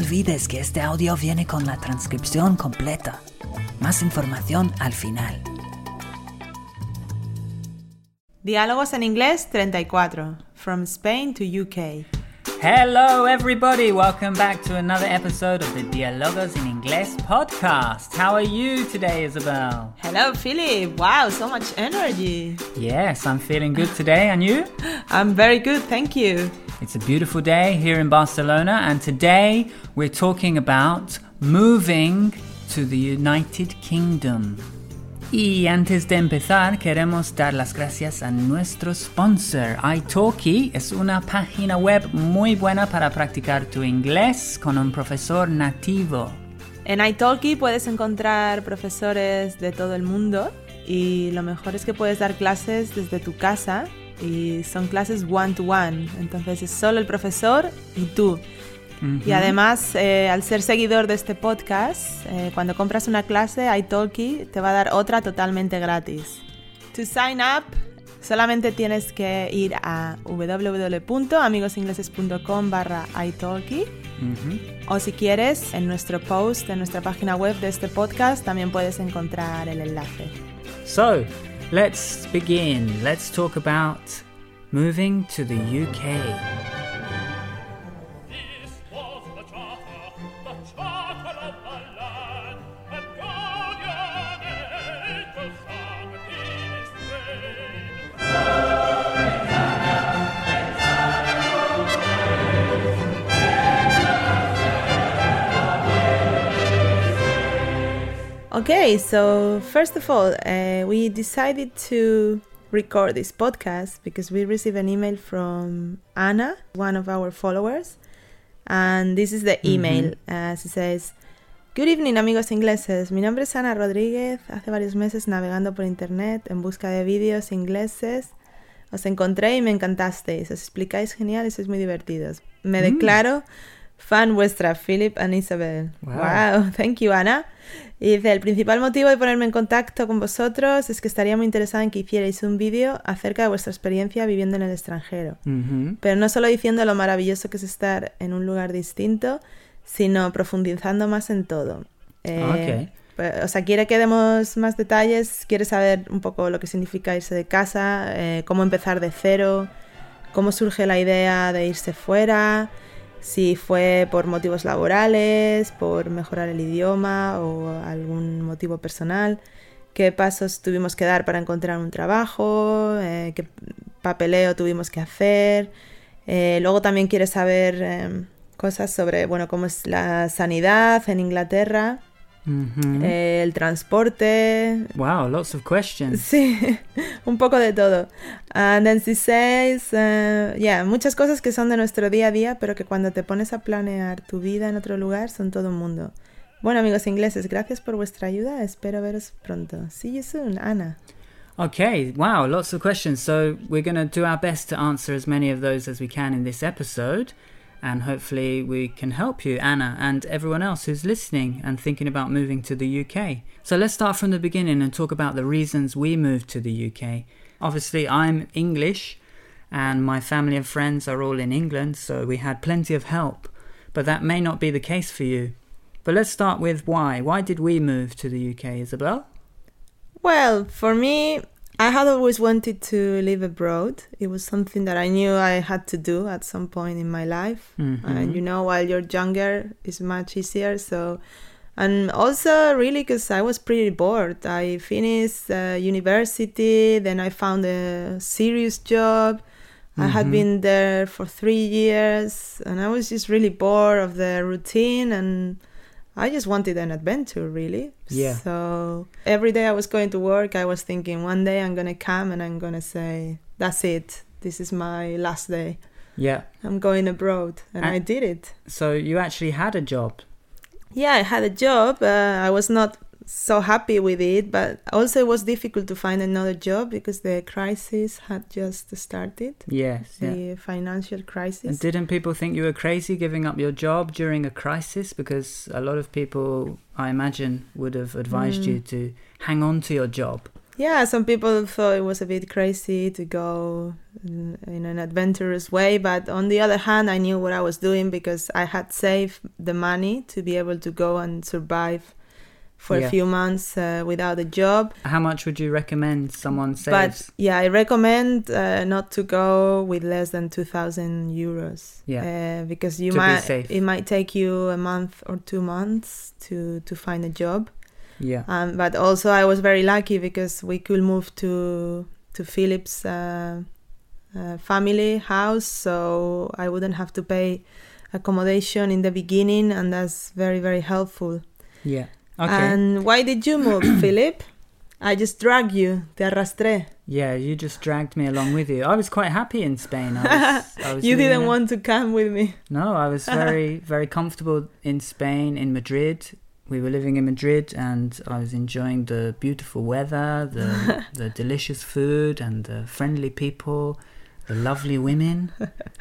olvides que este audio viene con la transcripción completa. Más información al final. Diálogos en inglés 34. From Spain to UK. Hello, everybody. Welcome back to another episode of the Diálogos en Inglés podcast. How are you today, Isabel? Hello, Philip. Wow, so much energy. Yes, I'm feeling good today. And you? I'm very good, thank you. It's a beautiful day here in Barcelona, and today we're talking about moving to the United Kingdom. Y antes de empezar, queremos dar las gracias a nuestro sponsor. iTalki es una página web muy buena para practicar tu inglés con un profesor nativo. En italki puedes encontrar profesores de todo el mundo y lo mejor es que puedes dar clases desde tu casa y son clases one to one, entonces es solo el profesor y tú. Y además, eh, al ser seguidor de este podcast, eh, cuando compras una clase, italki te va a dar otra totalmente gratis. To sign up, solamente tienes que ir a www.amigosingleses.com barra italki o si quieres, en nuestro post, en nuestra página web de este podcast, también puedes encontrar el enlace. So, let's begin. Let's talk about moving to the UK. Okay, so first of all, uh, we decided to record this podcast because we received an email from Ana, one of our followers, and this is the email. Uh, she says, Good evening, amigos ingleses. Mi nombre es Ana Rodríguez. Hace varios meses navegando por internet en busca de vídeos ingleses. Os encontré y me encantasteis. Os explicáis genial y sois muy divertidos. Me declaro fan vuestra, Philip and Isabel. Wow. wow. Thank you, Ana. Y dice, el principal motivo de ponerme en contacto con vosotros es que estaría muy interesada en que hicierais un vídeo acerca de vuestra experiencia viviendo en el extranjero. Pero no solo diciendo lo maravilloso que es estar en un lugar distinto, sino profundizando más en todo. Eh, Ok. pues, O sea, quiere que demos más detalles, quiere saber un poco lo que significa irse de casa, eh, cómo empezar de cero, cómo surge la idea de irse fuera, si fue por motivos laborales, por mejorar el idioma o algún motivo personal, qué pasos tuvimos que dar para encontrar un trabajo, eh, qué papeleo tuvimos que hacer. Eh, luego también quiere saber eh, cosas sobre, bueno, cómo es la sanidad en Inglaterra, Mhm. eh, el transporte, wow, lots of questions. Sí, un poco de todo. And then she says, uh, yeah, muchas cosas que son de nuestro día a día, pero que cuando te pones a planear tu vida en otro lugar son todo un mundo. Bueno, amigos ingleses, gracias por vuestra ayuda. Espero veros pronto. See you soon, Ana. Okay, wow, lots of questions. So we're going to do our best to answer as many of those as we can in this episode. And hopefully we can help you, Ana, and everyone else who's listening and thinking about moving to the UK. So let's start from the beginning and talk about the reasons we moved to the UK. Obviously, I'm English and my family and friends are all in England, so we had plenty of help. But that may not be the case for you. But let's start with why. Why did we move to the UK, Isabel? Well, for me, I had always wanted to live abroad. It was something that I knew I had to do at some point in my life. Mhm. And you know, while you're younger, it's much easier. So, and also really because I was pretty bored. I finished uh, university, then I found a serious job. I had been there for three years, and I was just really bored of the routine and. I just wanted an adventure, really. Yeah. So every day I was going to work, I was thinking one day I'm gonna come and I'm gonna say, "That's it. This is my last day. Yeah. I'm going abroad," and Ah. I did it. So you actually had a job. Yeah, I had a job. Uh, I was not so happy with it, but also it was difficult to find another job because the crisis had just started. Yes. Yeah. The financial crisis. And didn't people think you were crazy giving up your job during a crisis? Because a lot of people, I imagine, would have advised Mm. you to hang on to your job. yeah, some people thought it was a bit crazy to go in, in an adventurous way, but on the other hand, I knew what I was doing because I had saved the money to be able to go and survive for Yeah. a few months uh, without a job. How much would you recommend someone saves? But yeah, I recommend uh, not to go with less than two thousand euros. Yeah. uh, because you To be might safe. it might take you a month or two months to to find a job. yeah. Um, but also, I was very lucky because we could move to to Philip's uh, uh, family house, so I wouldn't have to pay accommodation in the beginning, and that's very very helpful. Yeah. Okay. And why did you move, Philip? I just dragged you, te arrastré. yeah, you just dragged me along with you. I was quite happy in Spain. I was, I was You didn't want to come with me. No, I was very, very comfortable in Spain, in Madrid. We were living in Madrid, and I was enjoying the beautiful weather, the the delicious food, and the friendly people, the lovely women.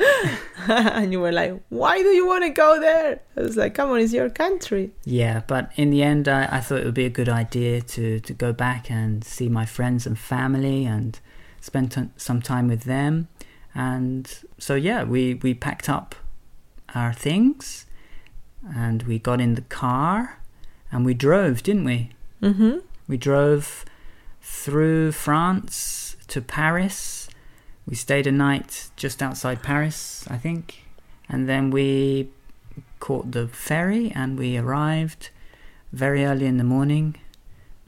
and you were like, "Why do you want to go there?" I was like, "Come on, it's your country." Yeah, but in the end, I, I thought it would be a good idea to, to go back and see my friends and family and spend t- some time with them. And so, yeah, we, we packed up our things and we got in the car and we drove, didn't we? Mm-hmm. We drove through France to Paris. We stayed a night just outside Paris, I think. And then we caught the ferry and we arrived very early in the morning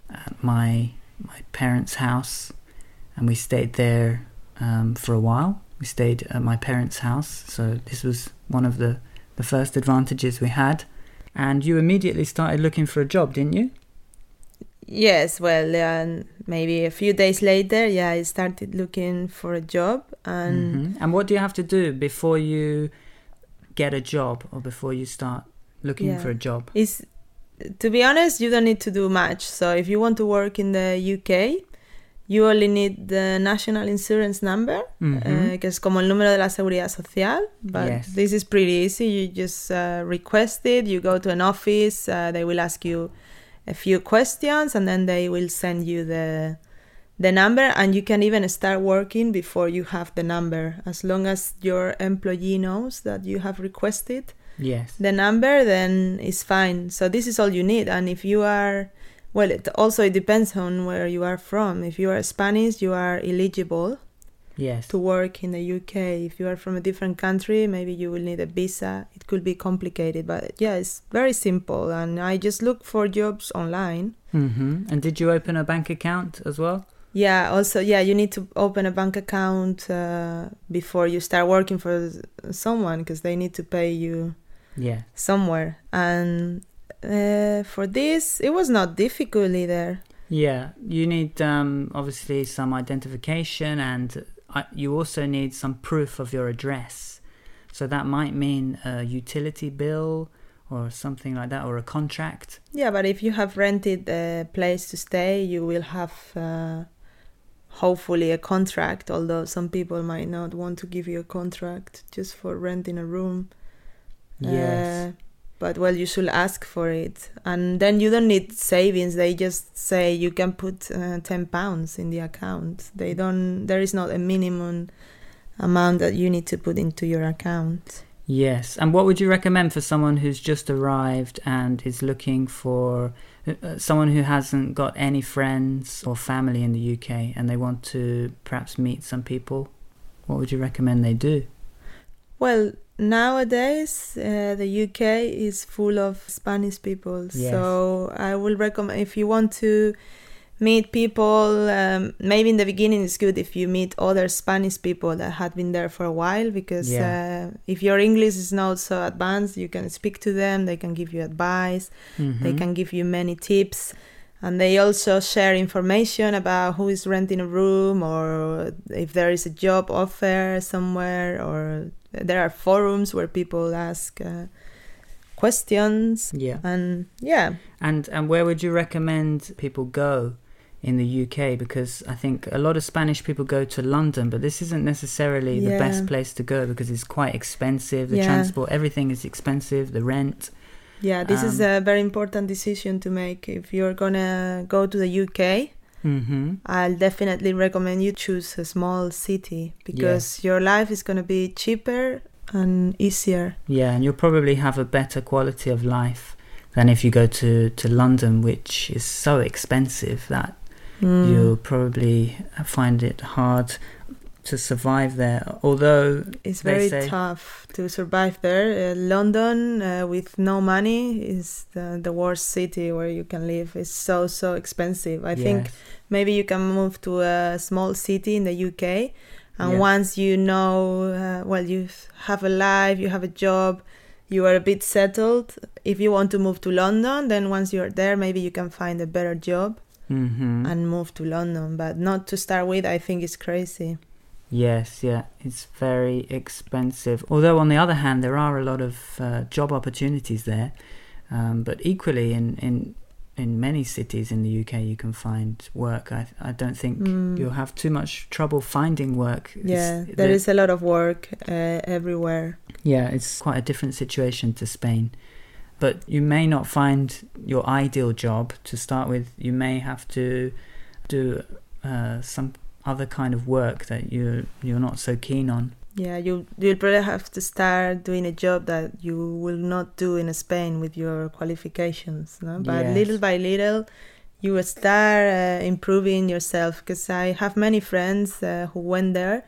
at my my parents' house and we stayed there um, for a while. We stayed at my parents' house, so this was one of the, the first advantages we had. And you immediately started looking for a job, didn't you? Yes, well, um, maybe a few days later, yeah, I started looking for a job, and Mhm. And what do you have to do before you get a job or before you start looking Yeah. for a job? Is to be honest, you don't need to do much. So if you want to work in the UK, you only need the national insurance number, Mhm. uh, que es como el número de la seguridad social. But Yes. this is pretty easy. You just uh, request it. You go to an office. Uh, they will ask you a few questions, and then they will send you the the number and you can even start working before you have the number. As long as your employee knows that you have requested yes. the number then it's fine. So this is all you need and if you are well it also it depends on where you are from. If you are spanish you are eligible Yes. to work in the uk if you are from a different country maybe you will need a visa it could be complicated but yeah it's very simple and i just look for jobs online hmm And did you open a bank account as well? yeah also yeah you need to open a bank account uh, before you start working for someone because they need to pay you Yeah. somewhere and uh, for this it was not difficult either Yeah. You need um, obviously some identification and you also need some proof of your address. So that might mean a utility bill or something like that or a contract. yeah but if you have rented a place to stay you will have uh, hopefully a contract although some people might not want to give you a contract just for renting a room Yes. Uh, but well, you should ask for it, and then you don't need savings. They just say you can put uh, ten pounds in the account. They don't. There is not a minimum amount that you need to put into your account. Yes. And what would you recommend for someone who's just arrived and is looking for uh, someone who hasn't got any friends or family in the UK and they want to perhaps meet some people? What would you recommend they do? Well, nowadays uh, the UK is full of Spanish people, Yes. so I will recommend if you want to meet people. Um, maybe in the beginning it's good if you meet other Spanish people that had been there for a while, because Yeah. uh, if your English is not so advanced, you can speak to them. They can give you advice. They Mhm. can give you many tips. And they also share information about who is renting a room or if there is a job offer somewhere, or there are forums where people ask uh, questions. Yeah. And yeah, And and where would you recommend people go in the UK? Because I think a lot of Spanish people go to London, but this isn't necessarily the best place to go because it's quite expensive. The Yeah. transport, everything is expensive. The rent. yeah, this is Um, a very important decision to make if you're gonna go to the UK. Mm-hmm. I'll definitely recommend you choose a small city because your life is going to be cheaper and easier. Yeah, and you'll probably have a better quality of life than if you go to, to London, which is so expensive that Mm. you'll probably find it hard to survive there. Although It's very say- tough to survive there. Uh, London, uh, with no money, is the, the worst city where you can live. It's so so expensive. I think maybe you can move to a small city in the UK, and Yeah. once you know, uh, well, you have a life, you have a job, you are a bit settled. If you want to move to London, then once you're there, maybe you can find a better job hmm and move to London. But not to start with, I think it's crazy. Yes, yeah, it's very expensive. Although on the other hand, there are a lot of uh, job opportunities there. Um, but equally, in, in in many cities in the UK, you can find work. I I don't think Mm. you'll have too much trouble finding work. It's- Yeah, there the- is a lot of work uh, everywhere. Yeah, it's quite a different situation to Spain. But you may not find your ideal job to start with. You may have to do uh, some other kind of work that you you're not so keen on. Yeah, you you'll probably have to start doing a job that you will not do in Spain with your qualifications. No? But Yes. little by little, you will start uh, improving yourself. Because I have many friends uh, who went there.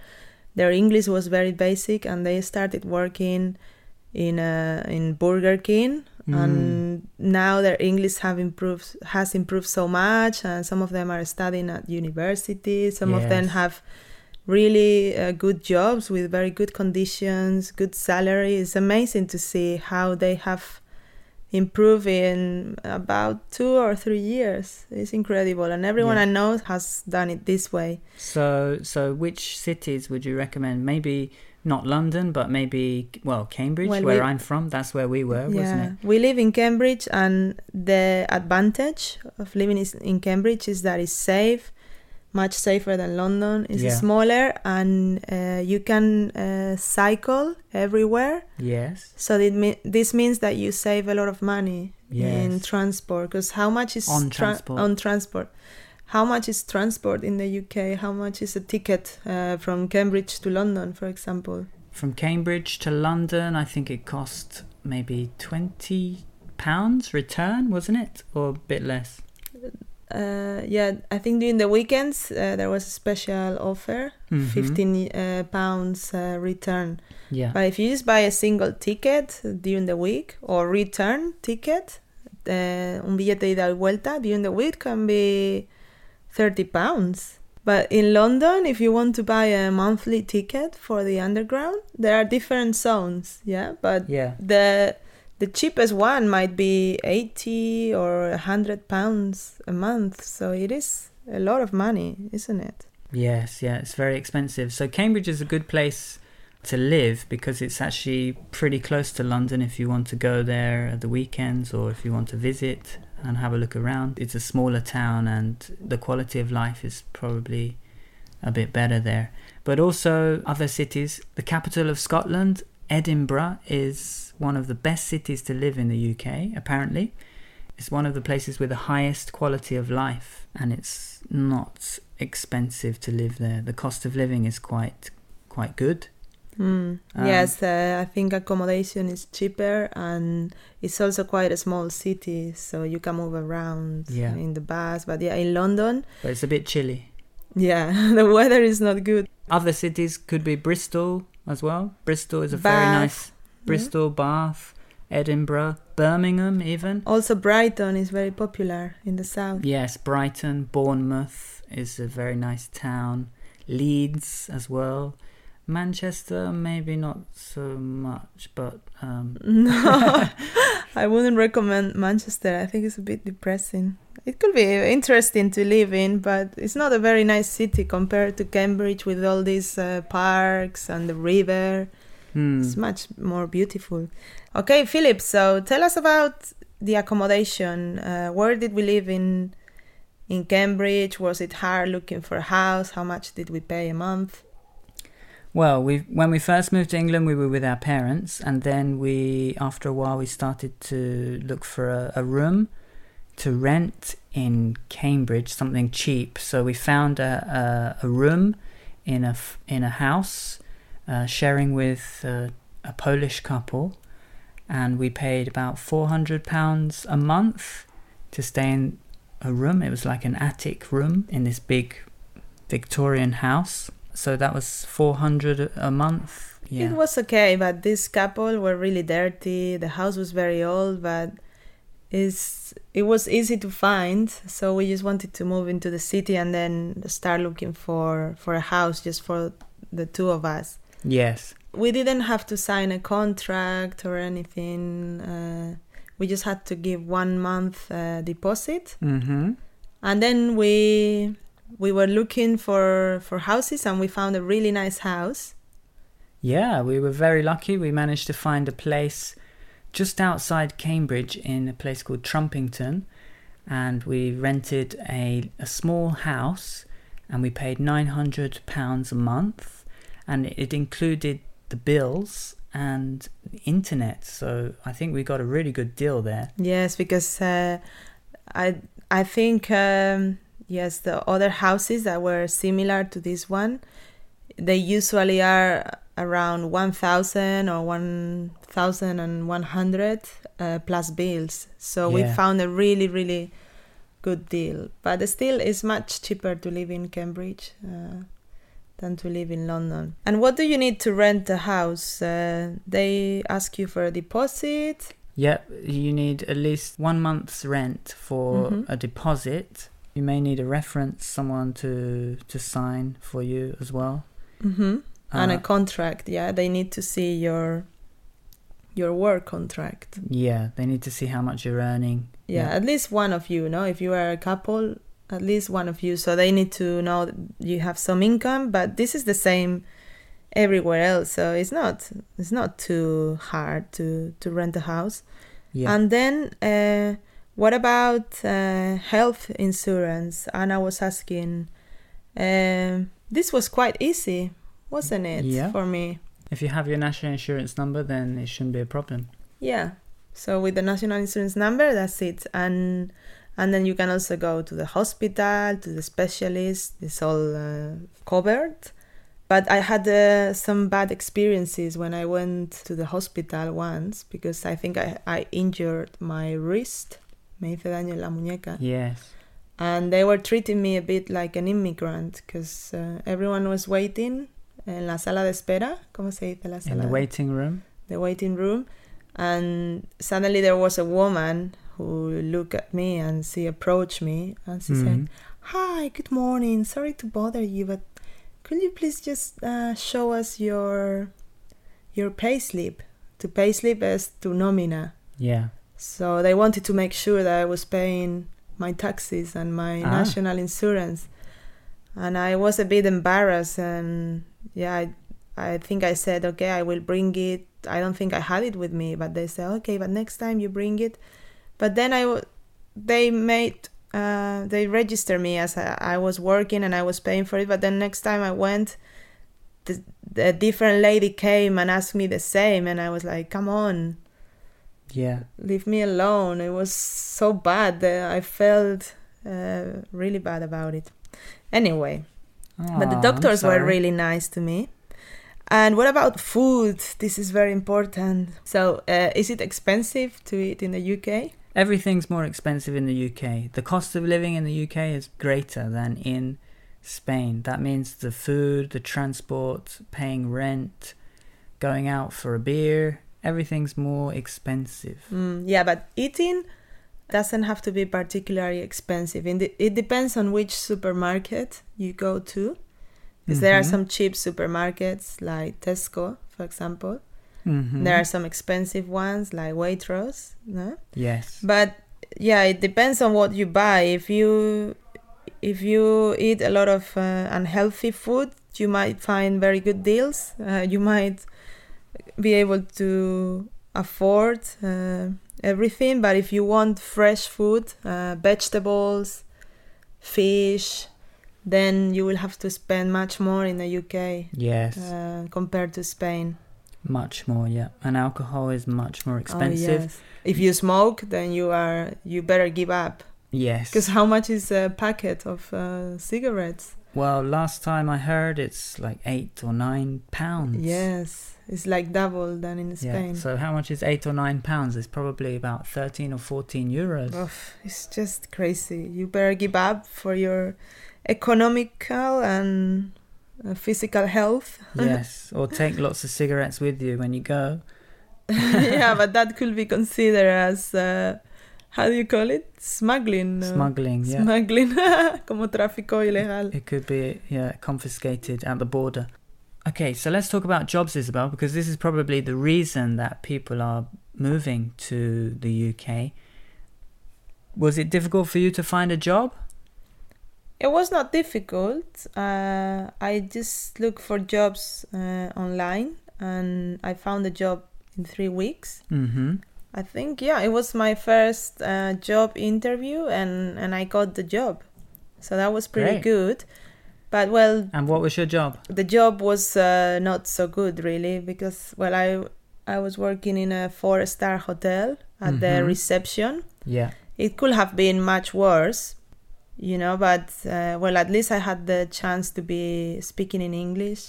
Their English was very basic, and they started working in uh, in Burger King. Mm. And now their English have improved has improved so much, and some of them are studying at university. Some of them have really uh, good jobs with very good conditions, good salary. It's amazing to see how they have improved in about two or three years. It's incredible, and everyone Yeah. I know has done it this way. So so which cities would you recommend? Maybe not London, but maybe well Cambridge, Well, where we- I'm from. That's where we were, wasn't it? we live in Cambridge, and the advantage of living is in Cambridge is that it's safe, much safer than London. It's Yeah. smaller, and uh, you can uh, cycle everywhere. Yes. So it me- this means that you save a lot of money in transport. Because how much is On tra- on transport? How much is transport in the UK? How much is a ticket uh, from Cambridge to London, for example? From Cambridge to London, I think it cost maybe twenty pounds return, wasn't it, or a bit less? Uh, yeah, I think during the weekends uh, there was a special offer, Mhm. 15 uh, pounds uh, return. Yeah. But if you just buy a single ticket during the week or return ticket, uh, un billete de ida y vuelta during the week can be 30 pounds. But in London, if you want to buy a monthly ticket for the underground, there are different zones, yeah? But Yeah. the the cheapest one might be 80 or 100 pounds a month. So it is a lot of money, isn't it? Yes, yeah, it's very expensive. So Cambridge is a good place to live because it's actually pretty close to London if you want to go there at the weekends or if you want to visit and have a look around. It's a smaller town and the quality of life is probably a bit better there. But also other cities, the capital of Scotland, Edinburgh is one of the best cities to live in the UK apparently. It's one of the places with the highest quality of life, and it's not expensive to live there. The cost of living is quite quite good. Mm. Um, yes, uh, I think accommodation is cheaper and it's also quite a small city, so you can move around Yeah. in the bus. But yeah, in London, But it's a bit chilly. yeah, the weather is not good. Other cities could be Bristol as well. Bristol is a very nice Bristol, Bath, Edinburgh, Birmingham even. Also, Brighton is very popular in the south. Yes, Brighton, Bournemouth is a very nice town. Leeds as well. Manchester, maybe not so much, but um, No, I wouldn't recommend Manchester. I think it's a bit depressing. It could be interesting to live in, but it's not a very nice city compared to Cambridge with all these uh, parks and the river. hmm. It's much more beautiful. Okay, Philip, so tell us about the accommodation. Uh, where did we live in in Cambridge? Was it hard looking for a house? How much did we pay a month? Well, we when we first moved to England, we were with our parents, and then we, after a while, we started to look for a, a room to rent in Cambridge something cheap. So we found a, a, a room in a, in a house uh, sharing with uh, a Polish couple. And we paid about £400 a month to stay in a room. It was like an attic room in this big Victorian house. So that was 400 a month. Yeah. It was okay, but this couple were really dirty. The house was very old, but it's it was easy to find. So we just wanted to move into the city and then start looking for for a house just for the two of us. yes. We didn't have to sign a contract or anything. Uh, we just had to give one month uh, deposit, Mm-hmm. and then we we were looking for for houses, and we found a really nice house. Yeah, we were very lucky. We managed to find a place just outside Cambridge in a place called Trumpington. And we rented a, a small house and we paid £900 a month. And it included the bills and internet. So I think we got a really good deal there. Yes, because uh, I I think um, yes, the other houses that were similar to this one, they usually are around one thousand or one thousand and one hundred uh, plus bills. So we found a really really good deal, but still, it's much cheaper to live in Cambridge. Uh, than to live in London. And what do you need to rent a house? Uh, they ask you for a deposit. Yep, you need at least one month's rent for Mhm. a deposit. You may need a reference, someone to to sign for you as well. hmm and a Uh, contract yeah they need to see your your work contract yeah, they need to see how much you're earning. yeah, at least one of you no if you are a couple at least one of you so they need to know you have some income but this is the same everywhere else so it's not it's not too hard to to rent a house Yeah. and then uh, what about uh, health insurance ana was asking um, this was quite easy wasn't it Yeah. for me if you have your national insurance number, then it shouldn't be a problem. Yeah. So with the national insurance number, that's it. And and then you can also go to the hospital, to the specialist. It's all uh, covered. But I had uh, some bad experiences when I went to the hospital once because I think I, I injured my wrist. Me hice daño en la muñeca. Yes. And they were treating me a bit like an immigrant because uh, everyone was waiting en la sala de espera. ¿Cómo se dice la sala? In the waiting room. the waiting room and suddenly there was a woman who looked at me and she approached me and she said Mhm. hi good morning sorry to bother you but could you please just uh, show us your your payslip to payslip is to nomina Yeah. So they wanted to make sure that i was paying my taxes and my Ah. national insurance. And i was a bit embarrassed and yeah I, I think i said okay i will bring it. I don't think i had it with me but they said okay but next time you bring it. But then i they made uh, they registered me as I, I was working and i was paying for it but then next time i went the, the different lady came and asked me the same and i was like come on Yeah. leave me alone. It was so bad that I felt uh, really bad about it. Anyway, but the doctors were really nice to me. And what about food? This is very important. So, uh, is it expensive to eat in the UK? Everything's more expensive in the UK. The cost of living in the UK is greater than in Spain. That means the food, the transport, paying rent, going out for a beer, everything's more expensive. Mm, yeah, but eating doesn't have to be particularly expensive. In the, it depends on which supermarket you go to. Because there are Mhm. some cheap supermarkets like Tesco, for example. Mhm. There are some expensive ones like Waitrose, no? Yes. But yeah, it depends on what you buy. If you if you eat a lot of uh, unhealthy food, you might find very good deals. Uh, you might be able to afford uh, everything. But if you want fresh food, uh, vegetables, fish, then you will have to spend much more in the UK Yes. uh, compared to Spain. Much more, yeah. And alcohol is much more expensive. Oh, yes. If you smoke, then you are you better give up. yes. Because how much is a packet of uh, cigarettes? Well, last time I heard it's like eight or nine pounds. Yes, it's like double than in Spain. Yeah. So how much is eight or nine pounds? It's probably about thirteen or fourteen euros. Oof, it's just crazy. You better give up for your economical and uh, physical health. yes. Or take lots of cigarettes with you when you go. yeah, but that could be considered as uh, how do you call it? Smuggling. Smuggling, yeah. Smuggling, como tráfico ilegal. It could be yeah confiscated at the border. Okay, so let's talk about jobs, Isabel, because this is probably the reason that people are moving to the UK. Was it difficult for you to find a job? It was not difficult. Uh, I just looked for jobs uh, online and I found a job in three weeks. Mm-hmm. I think yeah, it was my first uh, job interview and and I got the job, so that was pretty Great. good. But well, And what was your job? the job was uh, not so good really because well I I was working in a four star hotel at the Mhm. reception. Yeah. It could have been much worse, you know. But uh, well, at least I had the chance to be speaking in English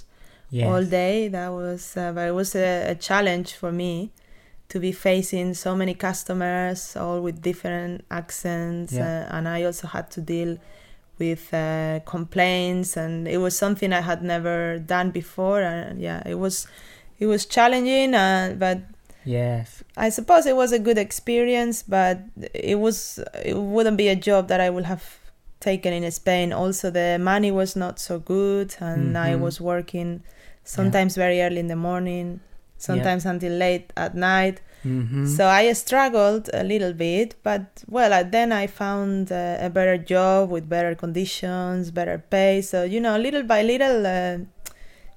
Yes. all day. That was, uh, but it was a, a challenge for me to be facing so many customers, all with different accents, Yeah. uh, and I also had to deal with uh, complaints, and it was something I had never done before, and yeah, it was, it was challenging, uh, but Yes. I suppose it was a good experience, but it was it wouldn't be a job that I would have taken in Spain. Also, the money was not so good, and I Mhm. was working sometimes very early in the morning, sometimes until late at night. Mm-hmm. So I struggled a little bit, but well, uh, then I found uh, a better job with better conditions, better pay. So you know, little by little, uh,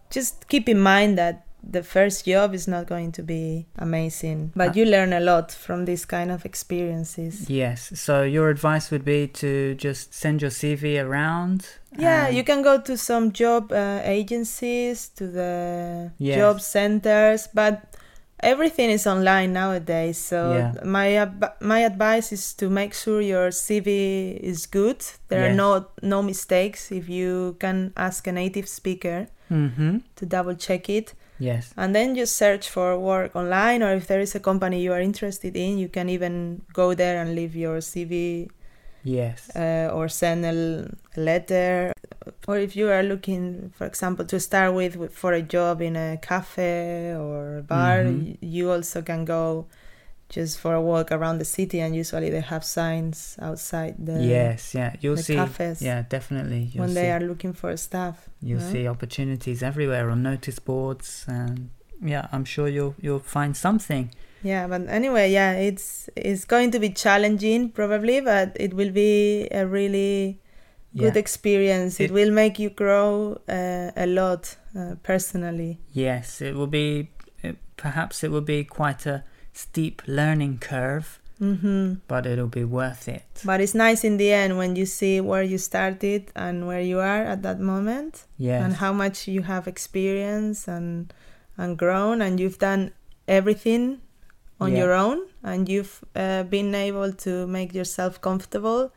just keep in mind that the first job is not going to be amazing, but Uh, you learn a lot from these kind of experiences. Yes. So your advice would be to just send your CV around. Yeah, you can go to some job uh, agencies, to the Yes. job centers, but everything is online nowadays. So Yeah. my ab- my advice is to make sure your CV is good. There are no no mistakes. If you can ask a native speaker Mhm. to double check it, Yes. and then just search for work online, or if there is a company you are interested in, you can even go there and leave your CV Yes. uh, or send a letter or if you are looking for example to start with for a job in a cafe or a bar Mhm. you also can go just for a walk around the city and usually they have signs outside the yes. Yeah. You'll see. cafes Yeah. Definitely. You'll when see. they are looking for staff You'll see opportunities everywhere on notice boards, and yeah, I'm sure you'll you'll find something. Yeah but anyway yeah it's it's going to be challenging probably but it will be a really good Yeah. experience it, It- will make you grow uh, a lot uh, personally Yes, it will be. It, perhaps it will be quite a steep learning curve, hmm but it'll be worth it. But it's nice in the end when you see where you started and where you are at that moment Yes. and how much you have experienced and and grown and you've done everything on Yeah. your own and you've uh, been able to make yourself comfortable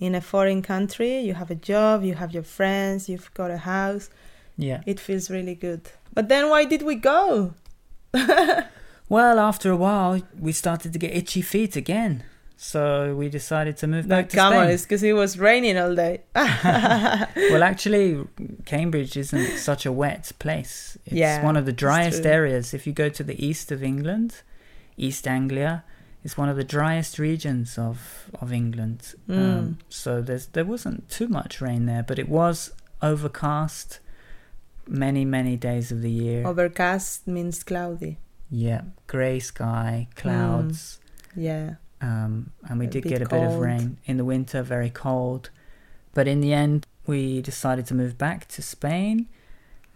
in a foreign country. You have a job, you have your friends, you've got a house. yeah. It feels really good. But then why did we go? Well, after a while, we started to get itchy feet again, so we decided to move back to come on, Spain. because it was raining all day. well, actually, Cambridge isn't such a wet place. It's Yeah, one of the driest areas. If you go to the east of England, East Anglia, is one of the driest regions of of England. Mm. Um, so there's there wasn't too much rain there, but it was overcast many many days of the year. Overcast means cloudy. yeah, grey sky, clouds. Yeah. um, and we A did get a bit of rain in the winter, very cold. But in the end, we decided to move back to Spain,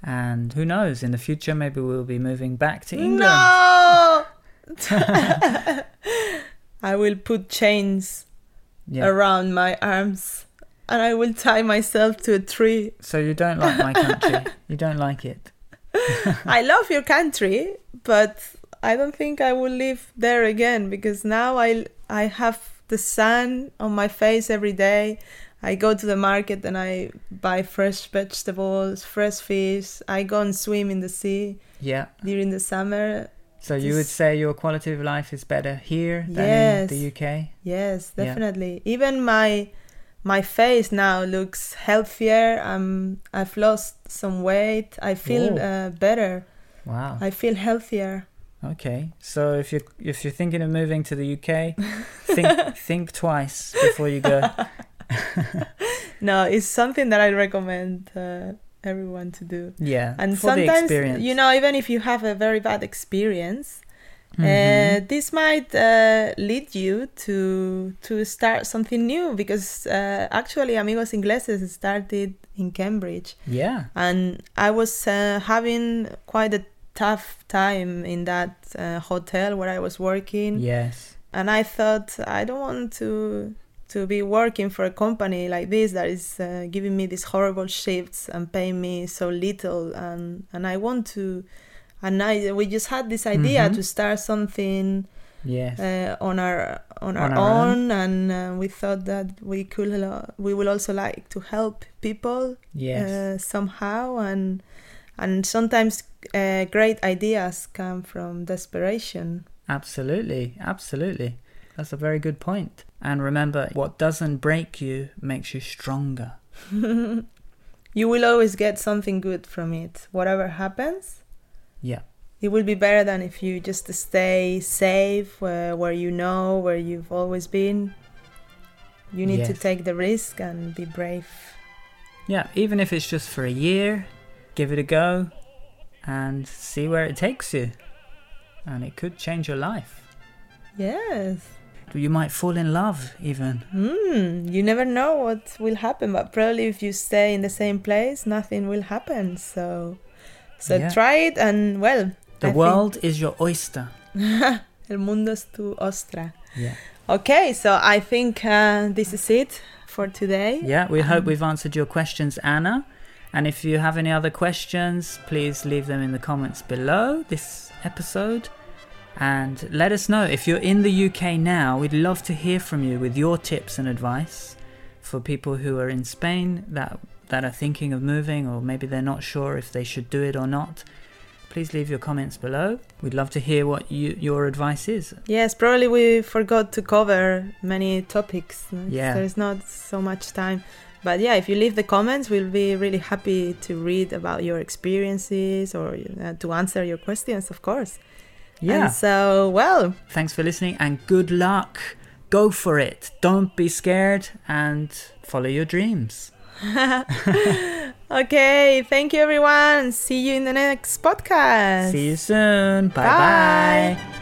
and who knows, in the future, maybe we'll be moving back to England. No! I will put chains Yeah. around my arms and I will tie myself to a tree. So you don't like my country? you don't like it? I love your country, but I don't think I will live there again because now I I have the sun on my face every day. I go to the market and I buy fresh vegetables, fresh fish. I go and swim in the sea Yeah. during the summer. So you would say your quality of life is better here than Yes. in the UK? Yes, Yeah. definitely. Even my my face now looks healthier. I'm I've lost some weight. I feel uh, better. Wow. I feel healthier. Okay. So if you if you're thinking of moving to the UK, think think twice before you go. No, it's something that I recommend uh, everyone to do. Yeah. And sometimes, you know, even if you have a very bad experience, Mhm. uh, this might uh, lead you to to start something new because uh, actually, Amigos Ingleses started in Cambridge, yeah. and I was uh, having quite a tough time in that uh, hotel where I was working, Yes. and I thought I don't want to to be working for a company like this that is uh, giving me these horrible shifts and paying me so little and and I want to and I we just had this idea Mhm. to start something Yes. uh, on our on our, On our own, and uh, we thought that we could uh, we will also like to help people yes. uh, somehow and and sometimes uh, great ideas come from desperation Absolutely, absolutely. That's a very good point. And remember, what doesn't break you makes you stronger. you will always get something good from it whatever happens Yeah, it will be better than if you just stay safe where, where you know where you've always been you need to take the risk and be brave yeah. Even if it's just for a year, give it a go, and see where it takes you. And it could change your life. yes You might fall in love, even. Hmm, you never know what will happen, but probably if you stay in the same place, nothing will happen. So, so Yeah. try it, and well, The I think- world is your oyster. El mundo es tu ostra. Yeah. Okay, so I think uh, this is it for today. Yeah, we hope we've answered your questions, Ana. And if you have any other questions, please leave them in the comments below this episode. And let us know if you're in the UK now. We'd love to hear from you with your tips and advice for people who are in Spain that that are thinking of moving or maybe they're not sure if they should do it or not. Please leave your comments below. We'd love to hear what you, your advice is. Yes, probably we forgot to cover many topics. Yeah. There's not so much time. But yeah, if you leave the comments, we'll be really happy to read about your experiences or uh, to answer your questions, of course. Yeah. And so, well, Thanks for listening and good luck. Go for it. Don't be scared and follow your dreams. okay, thank you everyone. See you in the next podcast. See you soon. Bye Bye. bye.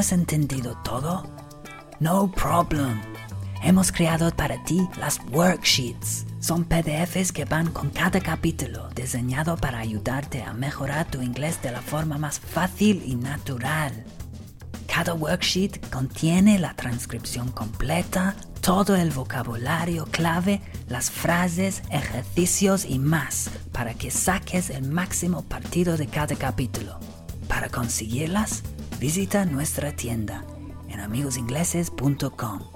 Has entendido todo? No problem. Hemos creado para ti las worksheets. Son PDFs que van con cada capítulo, diseñado para ayudarte a mejorar tu inglés de la forma más fácil y natural. Cada worksheet contiene la transcripción completa, todo el vocabulario clave, las frases, ejercicios y más para que saques el máximo partido de cada capítulo. Para conseguirlas, visita nuestra tienda en amigosingleses.com.